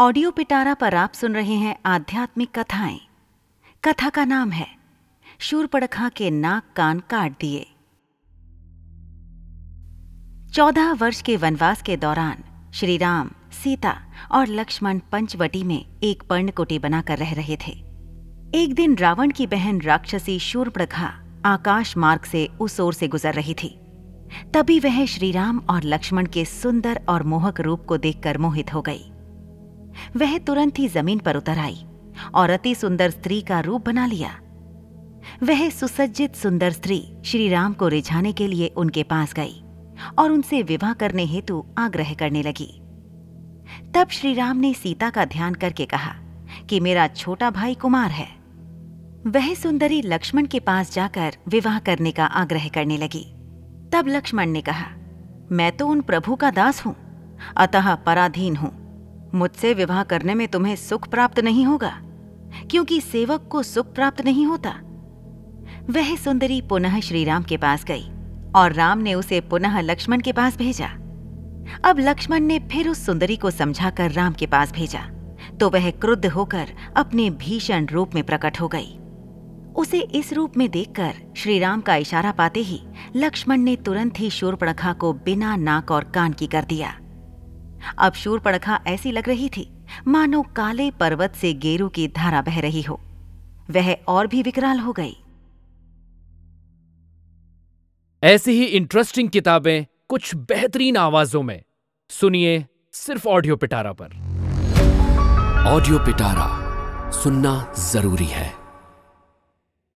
Audio पिटारा पर आप सुन रहे हैं आध्यात्मिक कथाएँ। कथा का नाम है, शूरपड़खा के नाक कान काट दिए। चौदह वर्ष के वनवास के दौरान श्री राम सीता और लक्ष्मण पंचवटी में एक पर्णकुटी बनाकर रह रहे थे। एक दिन रावण की बहन राक्षसी शूरपड़खा आकाश मार्ग से उस ओर से गुजर रही थी। तभी वह श्रीराम और लक्ष्मण के सुंदर और मोहक रूप को देखकर मोहित हो गई। वह तुरंत ही ज़मीन पर उतर आई और अति सुंदर स्त्री का रूप बना लिया। वह सुसज्जित सुंदर स्त्री श्री राम को रिझाने के लिए उनके पास गई और उनसे विवाह करने हेतु आग्रह करने लगी। तब श्री राम ने सीता का ध्यान करके कहा कि मेरा छोटा भाई कुमार है। वह सुंदरी लक्ष्मण के पास जाकर विवाह करने का आग्रह करने लगी। तब लक्ष्मण ने कहा, मैं तो उन प्रभु का दास हूँ, अतः पराधीन हूँ। मुझसे विवाह करने में तुम्हें सुख प्राप्त नहीं होगा, क्योंकि सेवक को सुख प्राप्त नहीं होता। वह सुंदरी पुनः श्री राम के पास गई, और राम ने उसे पुनः लक्ष्मण के पास भेजा। अब लक्ष्मण ने फिर उस सुंदरी को समझाकर राम के पास भेजा तो वह क्रुद्ध होकर अपने भीषण रूप में प्रकट हो गई। उसे इस रूप में देखकर श्री राम का इशारा पाते ही लक्ष्मण ने तुरंत ही शूरपणखा को बिना नाक और कान की कर दिया। अब शूरपणखा ऐसी लग रही थी मानो काले पर्वत से गेरू की धारा बह रही हो। वह और भी विकराल हो गई। ऐसी ही इंटरेस्टिंग किताबें कुछ बेहतरीन आवाजों में। सुनिए सिर्फ़ ऑडियो पिटारा पर। ऑडियो पिटारा सुनना ज़रूरी है।